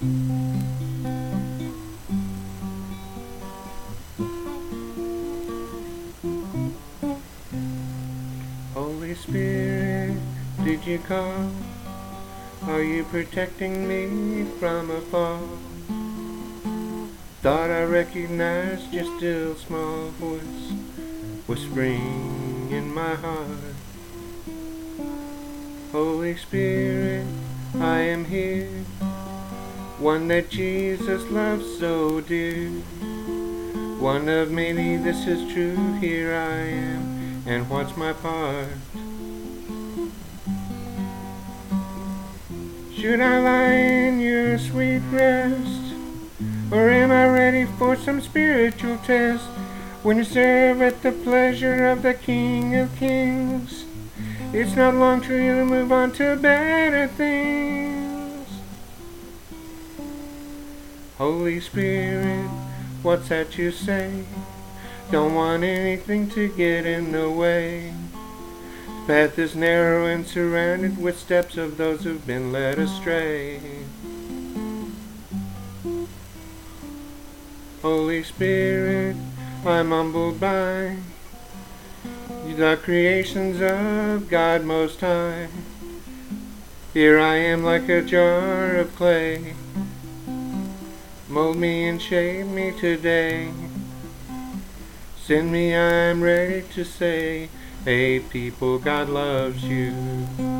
Holy Spirit, did you come? Are you protecting me from a fall? Thought I recognized your still small voice whispering in my heart. Holy Spirit, I am here, one that Jesus loves so dear. One of many, this is true, here I am, and what's my part? Should I lie in your sweet rest? Or am I ready for some spiritual test? When you serve at the pleasure of the King of Kings, it's not long till you move on to better things. Holy Spirit, what's that you say? Don't want anything to get in the way path is narrow and surrounded with steps of those who've been led astray. Holy Spirit, I'm humbled by the creations of God Most High. Here I am like a jar of clay. Mold me and shape me today. Send me, I'm ready to say, Hey people, God loves you.